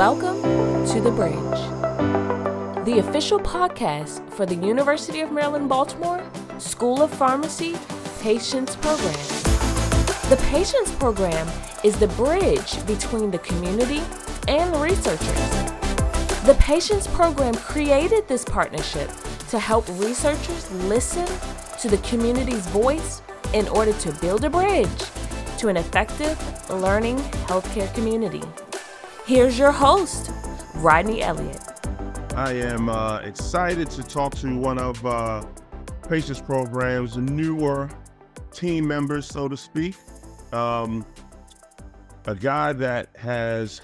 Welcome to The Bridge, the official podcast for the University of Maryland Baltimore School of Pharmacy Patients Program. The Patients Program is the bridge between the community and researchers. The Patients Program created this partnership to help researchers listen to the community's voice in order to build a bridge to an effective learning healthcare community. Here's your host, Rodney Elliott. I am uh, excited to talk to one of uh, Patients Program's newer team members, so to speak. Um, a guy that has,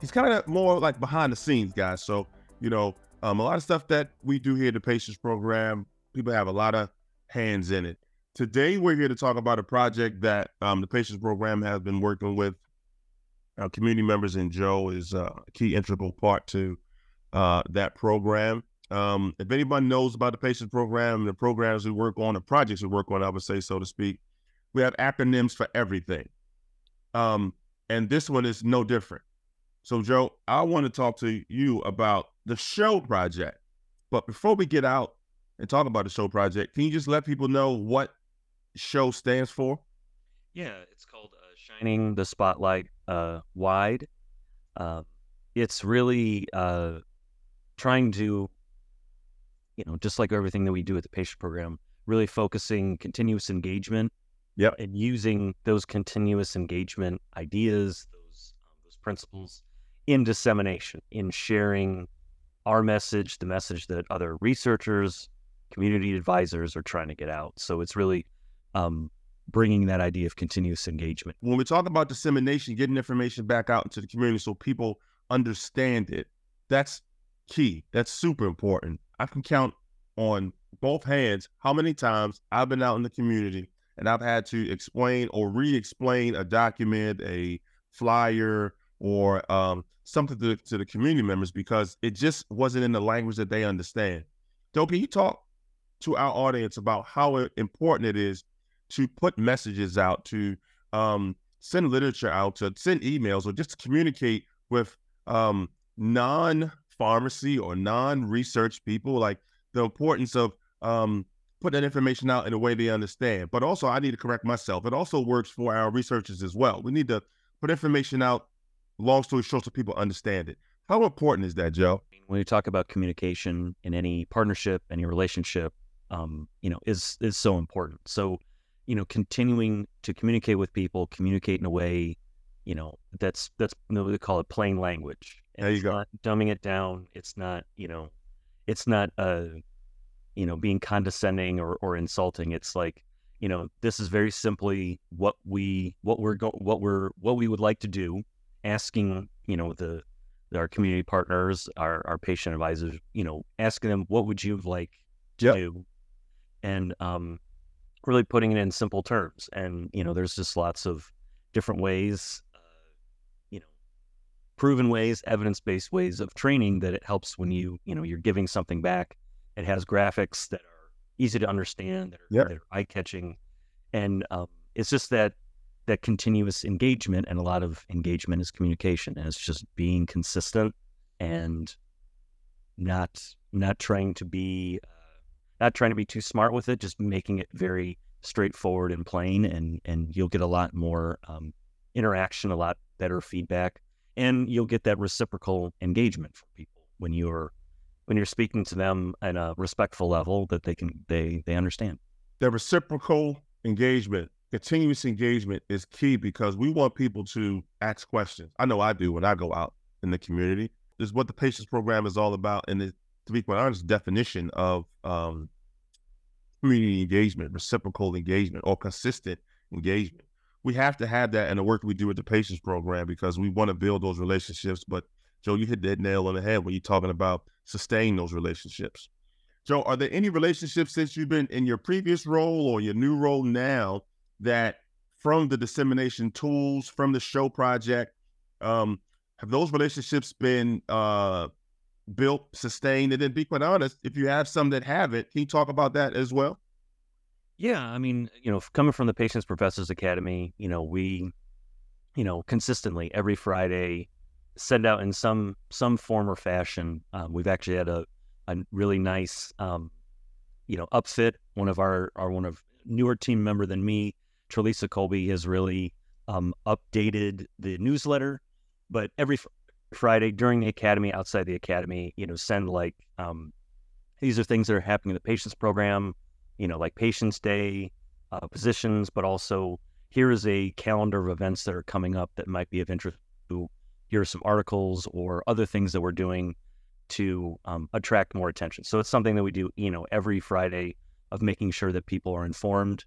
he's kind of more like behind the scenes guy. So, you know, um, a lot of stuff that we do here at the Patients Program, people have a lot of hands in it. Today, we're here to talk about a project that um, the Patients Program has been working with our community members, and Joe is uh, a key integral part to uh, that program. Um, if anybody knows about the patient Program, the programs we work on, the projects we work on, I would say, so to speak, we have acronyms for everything. Um, and this one is no different. So, Joe, I want to talk to you about the show project. But before we get out and talk about the show project, can you just let people know what show stands for? Yeah, it's called uh, Shining the Spotlight uh, Wide. Uh, it's really uh, trying to, you know, just like everything that we do at the patient program, really focusing continuous engagement. Yep. And using those continuous engagement ideas, those um, those principles in dissemination, in sharing our message, the message that other researchers, community advisors are trying to get out. So it's really um, bringing that idea of continuous engagement. When we talk about dissemination, getting information back out into the community so people understand it, that's key. That's super important. I can count on both hands how many times I've been out in the community and I've had to explain or re explain a document, a flyer, or um, something to, to the community members because it just wasn't in the language that they understand. So, can you talk to our audience about how important it is to put messages out, to um, send literature out, to send emails, or just to communicate with um, non pharmacy or non research people, like the importance of um, putting that information out in a way they understand. But also, I need to correct myself. It also works for our researchers as well. We need to put information out, long story short, so people understand it. How important is that, Joe? When you talk about communication in any partnership, any relationship, um, you know, is is so important. So you know, continuing to communicate with people, communicate in a way, you know, that's that's we call it plain language. And there you go. Not dumbing it down. It's not, you know, it's not uh, you know, being condescending or, or insulting. It's like, you know, this is very simply what we what we're go what we're what we would like to do, asking, you know, the our community partners, our our patient advisors, you know, asking them what would you like to yep. do, and um, really putting it in simple terms. And, you know, there's just lots of different ways, uh, you know, proven ways, evidence based ways of training that it helps when you, you know, you're giving something back. It has graphics that are easy to understand, that are, yep. are eye catching. And um, it's just that that continuous engagement and a lot of engagement is communication and it's just being consistent and not not trying to be uh, not trying to be too smart with it, just making it very straightforward and plain, and and you'll get a lot more um, interaction, a lot better feedback, and you'll get that reciprocal engagement from people when you're when you're speaking to them at a respectful level that they can they they understand. The reciprocal engagement, continuous engagement is key because we want people to ask questions. I know I do when I go out in the community. This is what the patients program is all about, and it, to be quite honest, definition of um, community engagement, reciprocal engagement, or consistent engagement. We have to have that in the work we do with the patients program because we want to build those relationships. But Joe, you hit that nail on the head when you're talking about sustain those relationships. Joe, are there any relationships since you've been in your previous role or your new role now that from the dissemination tools, from the show project, um, have those relationships been uh, built, sustained, and then be quite honest, if you have some that have it, can you talk about that as well? Yeah, I mean, you know, coming from the Patients Professors Academy, you know, we, you know, consistently every Friday, send out in some some form or fashion. Um, we've actually had a a really nice um, you know upfit. One of our our one of newer team member than me, Trelisa Colby, has really um, updated the newsletter. But every Friday during the academy, outside the academy, you know, send like um, these are things that are happening in the patients program. You know, like Patients Day, uh, positions, but also here is a calendar of events that are coming up that might be of interest to. Here are some articles or other things that we're doing to um, attract more attention. So it's something that we do, you know, every Friday of making sure that people are informed,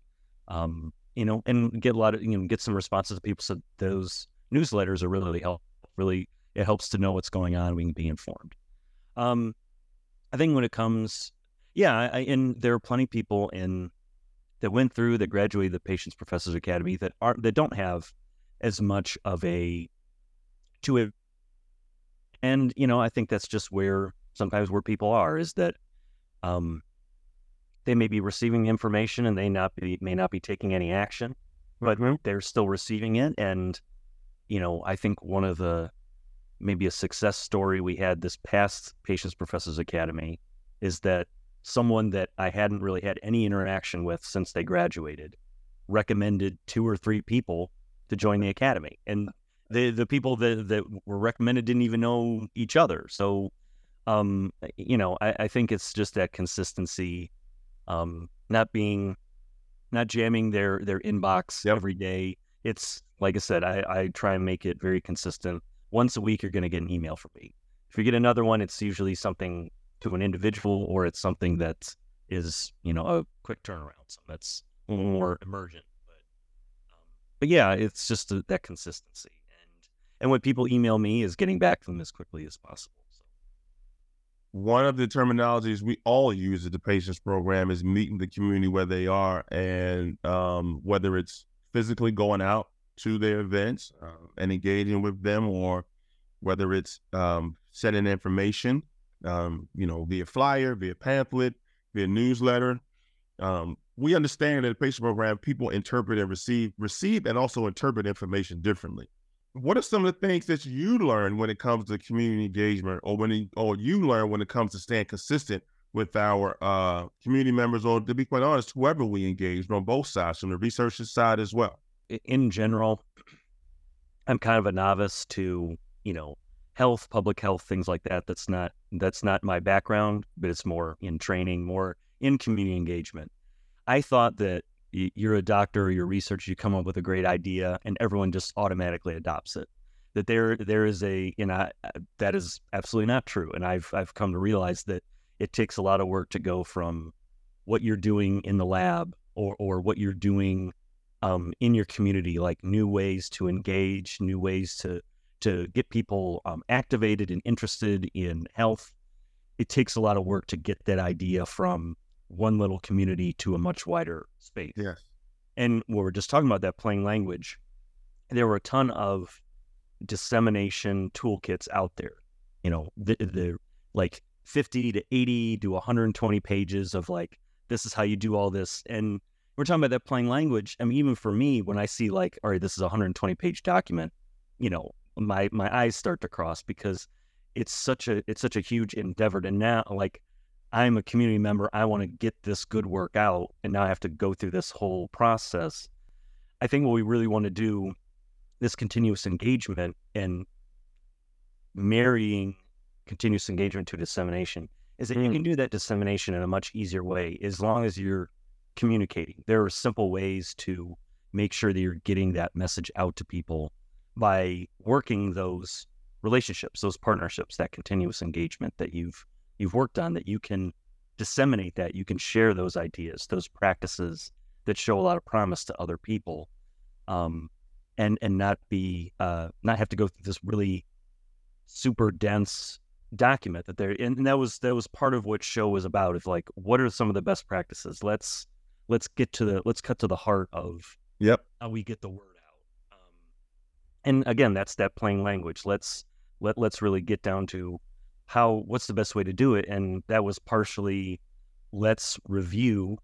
um, you know, and get a lot of, you know, get some responses to people. So those newsletters are really, really help. Really, it helps to know what's going on. We can be informed. Um, I think when it comes, yeah, I, and there are plenty of people in that went through that graduated the Patients Professors Academy that aren't that don't have as much of a to it. And you know, I think that's just where sometimes where people are is that um, they may be receiving information and they not be may not be taking any action, but Mhm. they're still receiving it. And you know, I think one of the maybe a success story we had this past Patients Professors Academy is that someone that I hadn't really had any interaction with since they graduated recommended two or three people to join the academy. And the the people that, that were recommended didn't even know each other. So um, you know, I, I think it's just that consistency, um, not being not jamming their their inbox Yep. every day. It's like I said, I, I try and make it very consistent. Once a week you're gonna get an email from me. If you get another one, it's usually something to an individual or it's something that is, you know, a quick turnaround. So that's more emergent. But um, but yeah, it's just a, that consistency. And and when people email me is getting back to them as quickly as possible. So One of the terminologies we all use at the patients program is meeting the community where they are, and um, whether it's physically going out to their events uh, and engaging with them, or whether it's um, sending information, um, you know, via flyer, via pamphlet, via newsletter. Um, we understand that the patient program people interpret and receive, receive, and also interpret information differently what are some of the things that you learn when it comes to community engagement or when or you learn when it comes to staying consistent with our uh, community members or to be quite honest whoever we engage on both sides from the researcher side as well in general, I'm kind of a novice to, you know, health, public health, things like that. That's not that's not my background, but it's more in training, more in community engagement. I thought that you're a doctor or you're a researcher, you come up with a great idea, and everyone just automatically adopts it. That there there is a you know that is absolutely not true, and I've I've come to realize that it takes a lot of work to go from what you're doing in the lab or or what you're doing um, in your community, like new ways to engage, new ways to to get people um, activated and interested in health. It takes a lot of work to get that idea from one little community to a much wider space. yes And when we're just talking about that plain language, there were a ton of dissemination toolkits out there. You know, the, the like 50 to 80 to 120 pages of like, this is how you do all this. And we're talking about that plain language. I mean, even for me, when I see like, all right, this is a 120 page document, you know, my my eyes start to cross because it's such a it's such a huge endeavor. And now, like, I'm a community member. I want to get this good work out, and now I have to go through this whole process. I think what we really want to do, this continuous engagement and marrying continuous engagement to dissemination, is that you Mm. can do that dissemination in a much easier way as long as you're communicating. There are simple ways to make sure that you're getting that message out to people by working those relationships, those partnerships, that continuous engagement that you've you've worked on, that you can disseminate that, you can share those ideas, those practices that show a lot of promise to other people, um, and and not be uh, not have to go through this really super dense document that there and that was that was part of what show was about is like what are some of the best practices? Let's let's get to the let's cut to the heart of yep how we get the word out. Um, and again, that's that plain language. Let's let let's really get down to how what's the best way to do it. And that was partially let's review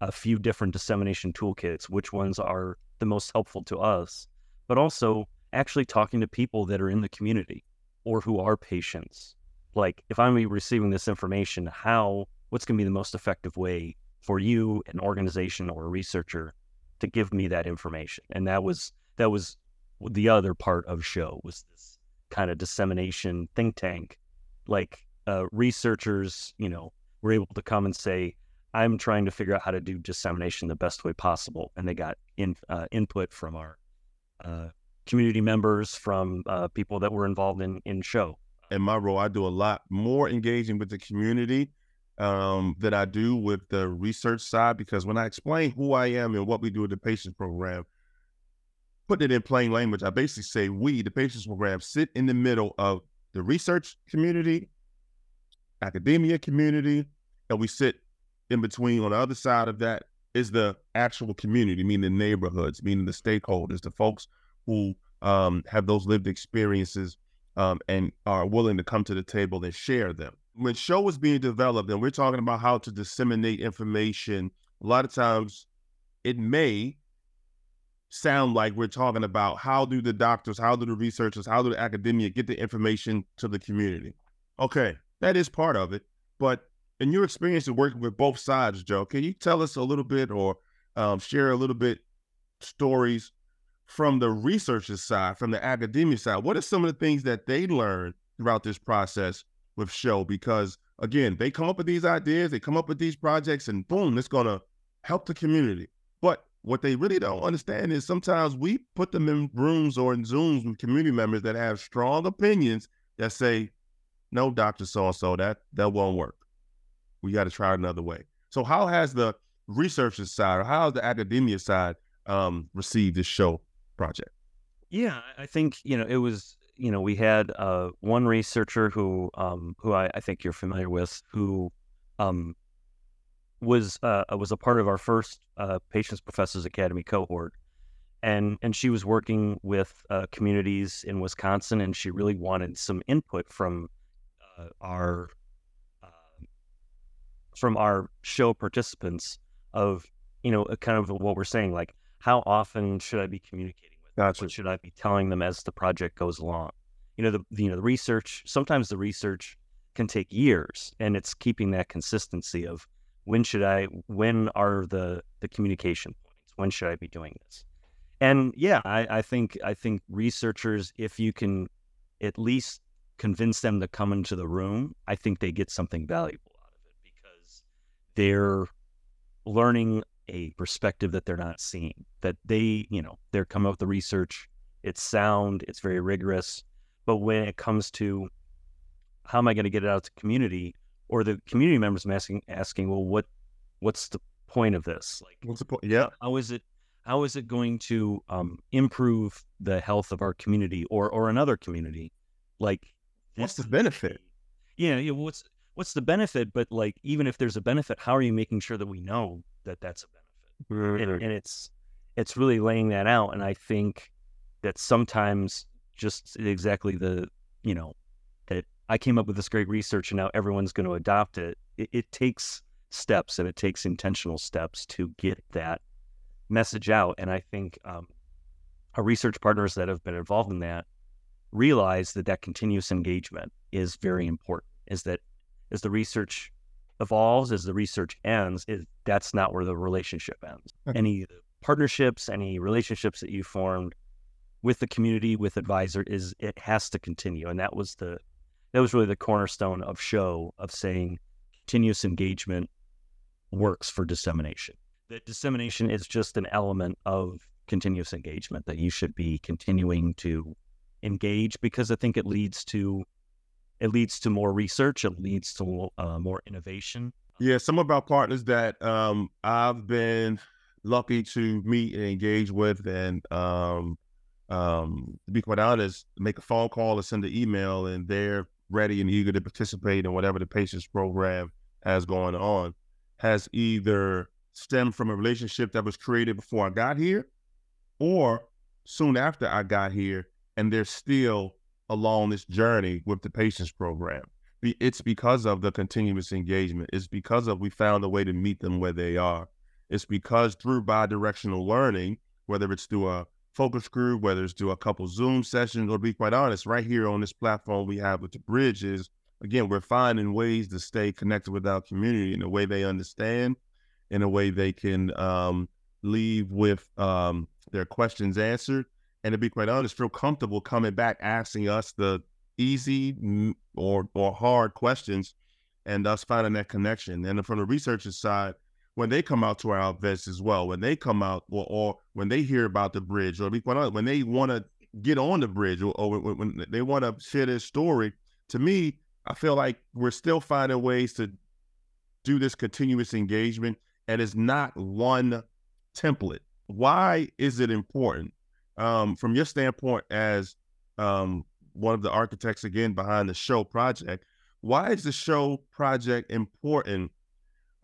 a few different dissemination toolkits, which ones are the most helpful to us, but also actually talking to people that are in the community or who are patients. Like if I'm receiving this information, how what's going to be the most effective way for you, an organization or a researcher, to give me that information? And that was that was the other part of show was this kind of dissemination think tank, like uh, researchers, you know, were able to come and say, I'm trying to figure out how to do dissemination the best way possible. And they got in, uh, input from our uh, community members, from uh, people that were involved in, in show. In my role, I do a lot more engaging with the community um, that I do with the research side because when I explain who I am and what we do with the patients program, putting it in plain language, I basically say we, the patients program, sit in the middle of the research community, academia community, and we sit in between on the other side of that is the actual community, meaning the neighborhoods, meaning the stakeholders, the folks who um, have those lived experiences um, and are willing to come to the table and share them. When show was being developed and we're talking about how to disseminate information, a lot of times it may sound like we're talking about how do the doctors, how do the researchers, how do the academia get the information to the community. Okay, that is part of it. But in your experience of working with both sides, Joe, can you tell us a little bit or um, share a little bit stories from the researchers side, from the academia side? What are some of the things that they learned throughout this process with show? Because again, they come up with these ideas, they come up with these projects, and boom, it's to help the community. But what they really don't understand is sometimes we put them in rooms or in Zooms with community members that have strong opinions that say, no, Dr. So so, that that won't work. We got to try another way. So how has the researcher side or how has the academia side um, received this show project? Yeah, I think, you know, it was, you know, we had uh, one researcher who um, who I, I, think you're familiar with who um, was uh, was a part of our first uh, Patients Professors Academy cohort, and and she was working with uh, communities in Wisconsin, and she really wanted some input from uh, our from our show participants of you know kind of what we're saying, like how often should I be communicating? Gotcha. What should I be telling them as the project goes along? You know the you know the research. Sometimes the research can take years, and it's keeping that consistency of when should I, when are the, the communication points? When should I be doing this? And yeah, I, I think, I think researchers, if you can at least convince them to come into the room, I think they get something valuable out of it because they're learning a perspective that they're not seeing. That they, you know, they're coming up with the research. It's sound, it's very rigorous. But when it comes to how am I going to get it out to community, or the community members asking asking, well, what what's the point of this? Like, what's the point? Yeah, how is it? How is it going to um, improve the health of our community or or another community? Like, what's the benefit? Yeah, yeah. What's what's the benefit? But like, even if there's a benefit, how are you making sure that we know that that's a benefit? And, and it's it's really laying that out. And I think that sometimes just exactly the you know that I came up with this great research and now everyone's going to adopt it. it. It takes steps and it takes intentional steps to get that message out. And I think um, our research partners that have been involved in that realize that that continuous engagement is very important. Is that as the research evolves, as the research ends, is that's not where the relationship ends. any partnerships, any relationships that you formed with the community, with advisor, is it has to continue. And that was the that was really the cornerstone of show of saying continuous engagement works for dissemination. That dissemination is just an element of continuous engagement that you should be continuing to engage because I think it leads to it leads to more research, it leads to uh, more innovation. Yeah, some of our partners that um, I've been lucky to meet and engage with, and um, um, to be quite honest, make a phone call or send an email, and they're ready and eager to participate in whatever the patients program has going on has either stemmed from a relationship that was created before I got here or soon after I got here, and they're still along this journey with the patients program. It's because of the continuous engagement. It's because of we found a way to meet them where they are. It's because through bi-directional learning, whether it's through a focus group, whether it's do a couple Zoom sessions, or to be quite honest, right here on this platform we have with the bridges, again, we're finding ways to stay connected with our community in a way they understand, in a way they can um, leave with um, their questions answered, and to be quite honest, feel comfortable coming back asking us the easy or or hard questions, and us finding that connection. And from the researcher side, when they come out to our events as well, when they come out or, or when they hear about the bridge, or when they want to get on the bridge, or, or when, when they want to share their story, to me, I feel like we're still finding ways to do this continuous engagement, and it's not one template. Why is it important? Um, from your standpoint as um, one of the architects again behind the show project, why is the show project important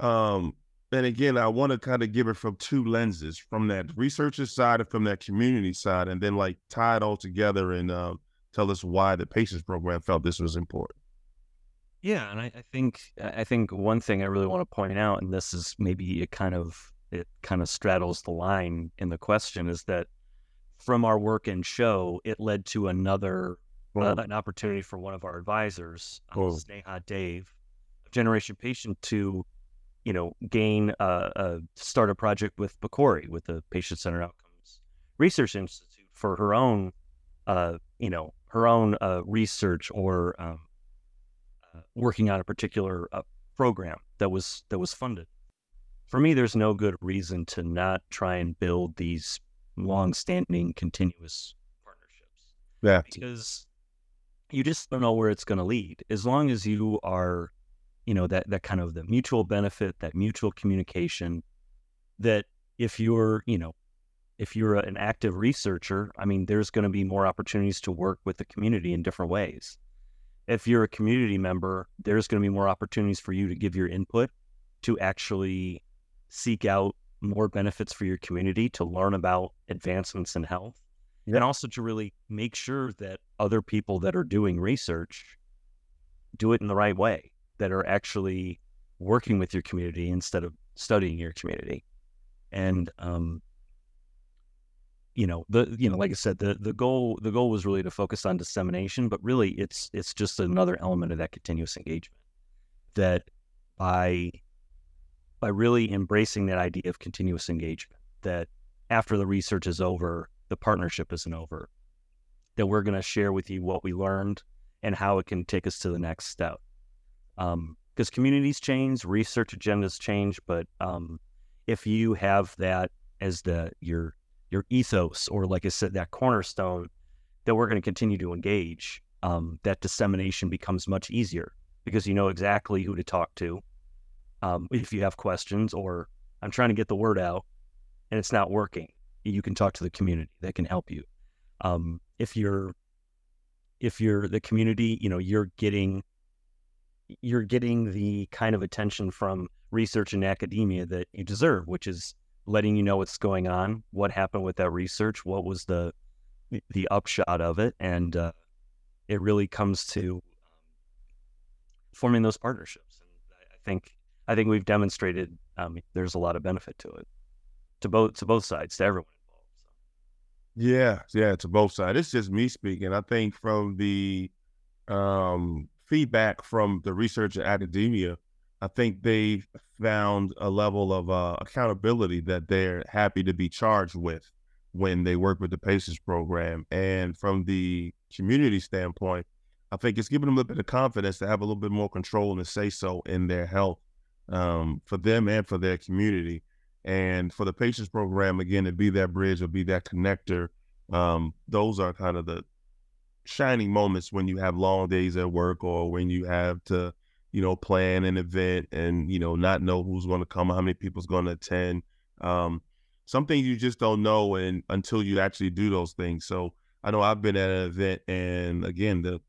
um, and again, I want to kind of give it from two lenses, from that researcher side and from that community side, and then like tie it all together and uh, tell us why the patients program felt this was important. Yeah, and I, I, think I think one thing I really want to point out, and this is maybe it kind of it kind of straddles the line in the question, is that from our work in show, it led to another uh, an opportunity for one of our advisors, uh, Sneha Dave, Generation Patient, to you know, gain a, a start a project with PCORI, with the Patient Centered Outcomes Research Institute, for her own, uh, you know, her own uh, research or um, uh, working on a particular uh, program that was that was funded. For me, there's no good reason to not try and build these long-standing, continuous partnerships. Yeah, because you just don't know where it's going to lead. As long as you are you know that that kind of the mutual benefit that mutual communication that if you're you know if you're an active researcher i mean there's going to be more opportunities to work with the community in different ways if you're a community member there's going to be more opportunities for you to give your input to actually seek out more benefits for your community to learn about advancements in health yeah. and also to really make sure that other people that are doing research do it in the right way that are actually working with your community instead of studying your community. And um, you know, the you know, like I said, the the goal the goal was really to focus on dissemination, but really it's it's just another element of that continuous engagement. That by by really embracing that idea of continuous engagement, that after the research is over, the partnership isn't over. That we're going to share with you what we learned and how it can take us to the next step because um, communities change, research agendas change. But um, if you have that as the your your ethos, or like I said, that cornerstone, that we're going to continue to engage, um, that dissemination becomes much easier because you know exactly who to talk to um, if you have questions, or I'm trying to get the word out and it's not working. You can talk to the community that can help you. Um, if you're if you're the community, you know, you're getting you're getting the kind of attention from research and academia that you deserve, which is letting you know what's going on, what happened with that research, what was the the upshot of it, and uh, it really comes to forming those partnerships. And I think I think we've demonstrated um, there's a lot of benefit to it, to both to both sides, to everyone involved. Yeah, yeah, to both sides. It's just me speaking. I think from the um, feedback from the research and academia, I think they found a level of uh, accountability that they're happy to be charged with when they work with the patients program. And from the community standpoint, I think it's giving them a little bit of confidence to have a little bit more control and to say so in their health um, for them and for their community. And for the patients program, again, to be that bridge or be that connector, um, those are kind of the shining moments when you have long days at work or when you have to, you know, plan an event and, you know, not know who's going to come, how many people's going to attend. Um, some things you just don't know and until you actually do those things. So I know I've been at an event and again, the,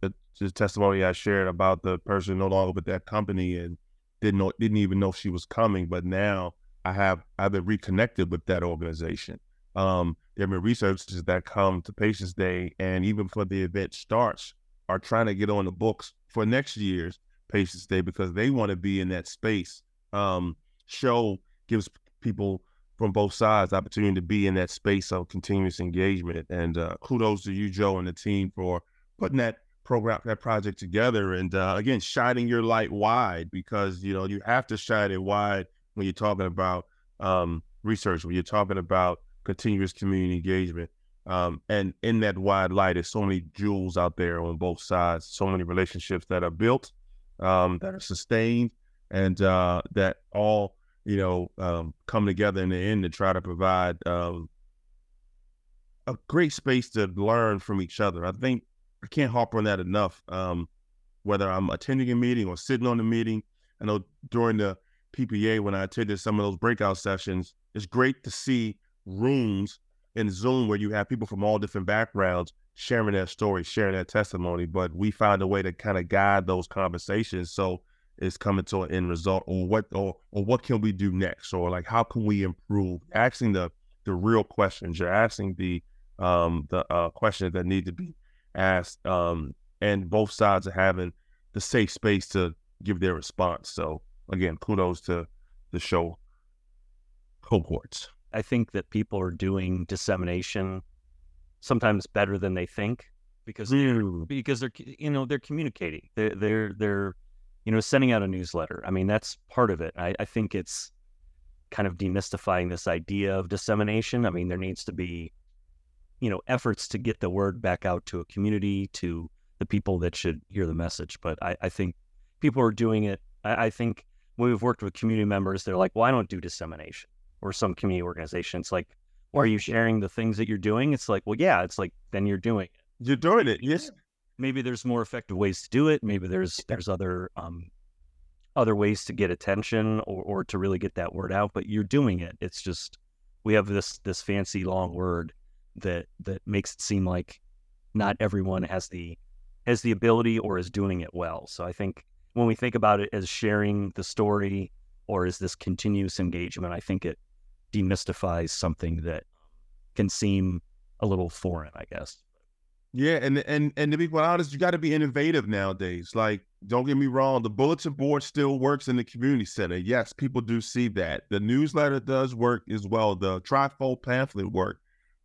the, the testimony I shared about the person no longer with that company and didn't know, didn't even know she was coming, but now I have, I've been reconnected with that organization. Um, there have been researchers that come to Patients Day and even before the event starts are trying to get on the books for next year's Patients Day because they want to be in that space. Um, show gives people from both sides, opportunity to be in that space of continuous engagement. And uh, kudos to you, Joe, and the team for putting that program, that project together. And uh, again, shining your light wide because you know you have to shine it wide when you're talking about um, research, when you're talking about continuous community engagement. Um, and in that wide light, there's so many jewels out there on both sides, so many relationships that are built, um, that are sustained, and uh, that all you know um, come together in the end to try to provide um, a great space to learn from each other. I think I can't harp on that enough. Um, whether I'm attending a meeting or sitting on the meeting, I know during the PPA when I attended some of those breakout sessions, it's great to see rooms in Zoom where you have people from all different backgrounds sharing their story, sharing their testimony, but we find a way to kind of guide those conversations so it's coming to an end result or what or, or what can we do next? Or like how can we improve? Asking the the real questions. You're asking the um the uh, questions that need to be asked um and both sides are having the safe space to give their response. So again kudos to the show cohorts. I think that people are doing dissemination sometimes better than they think because they're, because they're you know they're communicating. They're they're they're you know sending out a newsletter. I mean that's part of it. I, I think it's kind of demystifying this idea of dissemination. I mean there needs to be you know efforts to get the word back out to a community to the people that should hear the message but I, I think people are doing it I, I think when we've worked with community members they're like well I don't do dissemination or some community organization. It's like, well, are you sharing the things that you're doing? It's like, well, yeah. It's like then you're doing it. You're doing it. Yes. Maybe there's more effective ways to do it. Maybe there's there's other um, other ways to get attention or, or to really get that word out. But you're doing it. It's just we have this this fancy long word that that makes it seem like not everyone has the has the ability or is doing it well. So I think when we think about it as sharing the story or as this continuous engagement, I think it demystifies something that can seem a little foreign, I guess. Yeah, and and and to be quite honest, you got to be innovative nowadays. Like, don't get me wrong, the bulletin board still works in the community center. Yes, people do see that. The newsletter does work as well. The trifold pamphlet work,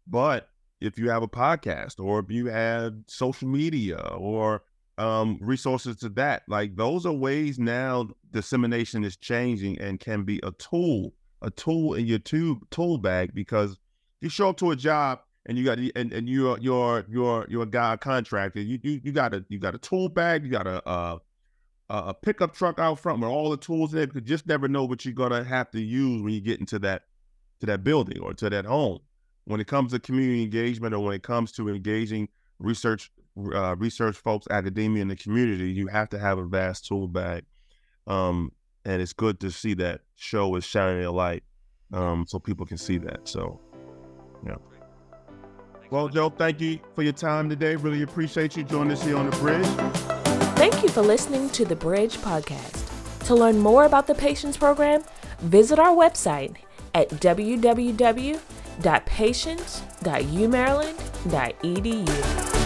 but if you have a podcast or if you have social media or um, resources to that, like those are ways now dissemination is changing and can be a tool a tool in your tube tool bag because you show up to a job and you got and, and you're you're you're you're a guy contractor. You you you got a you got a tool bag. You got a a, a pickup truck out front with all the tools in it. You just never know what you're gonna have to use when you get into that to that building or to that home. When it comes to community engagement or when it comes to engaging research uh, research folks, academia, and the community, you have to have a vast tool bag. Um, and it's good to see that show is shining a light um, so people can see that. So, yeah. Well, Joe, thank you for your time today. Really appreciate you joining us here on the bridge. Thank you for listening to the Bridge Podcast. To learn more about the Patients Program, visit our website at www.patients.umaryland.edu.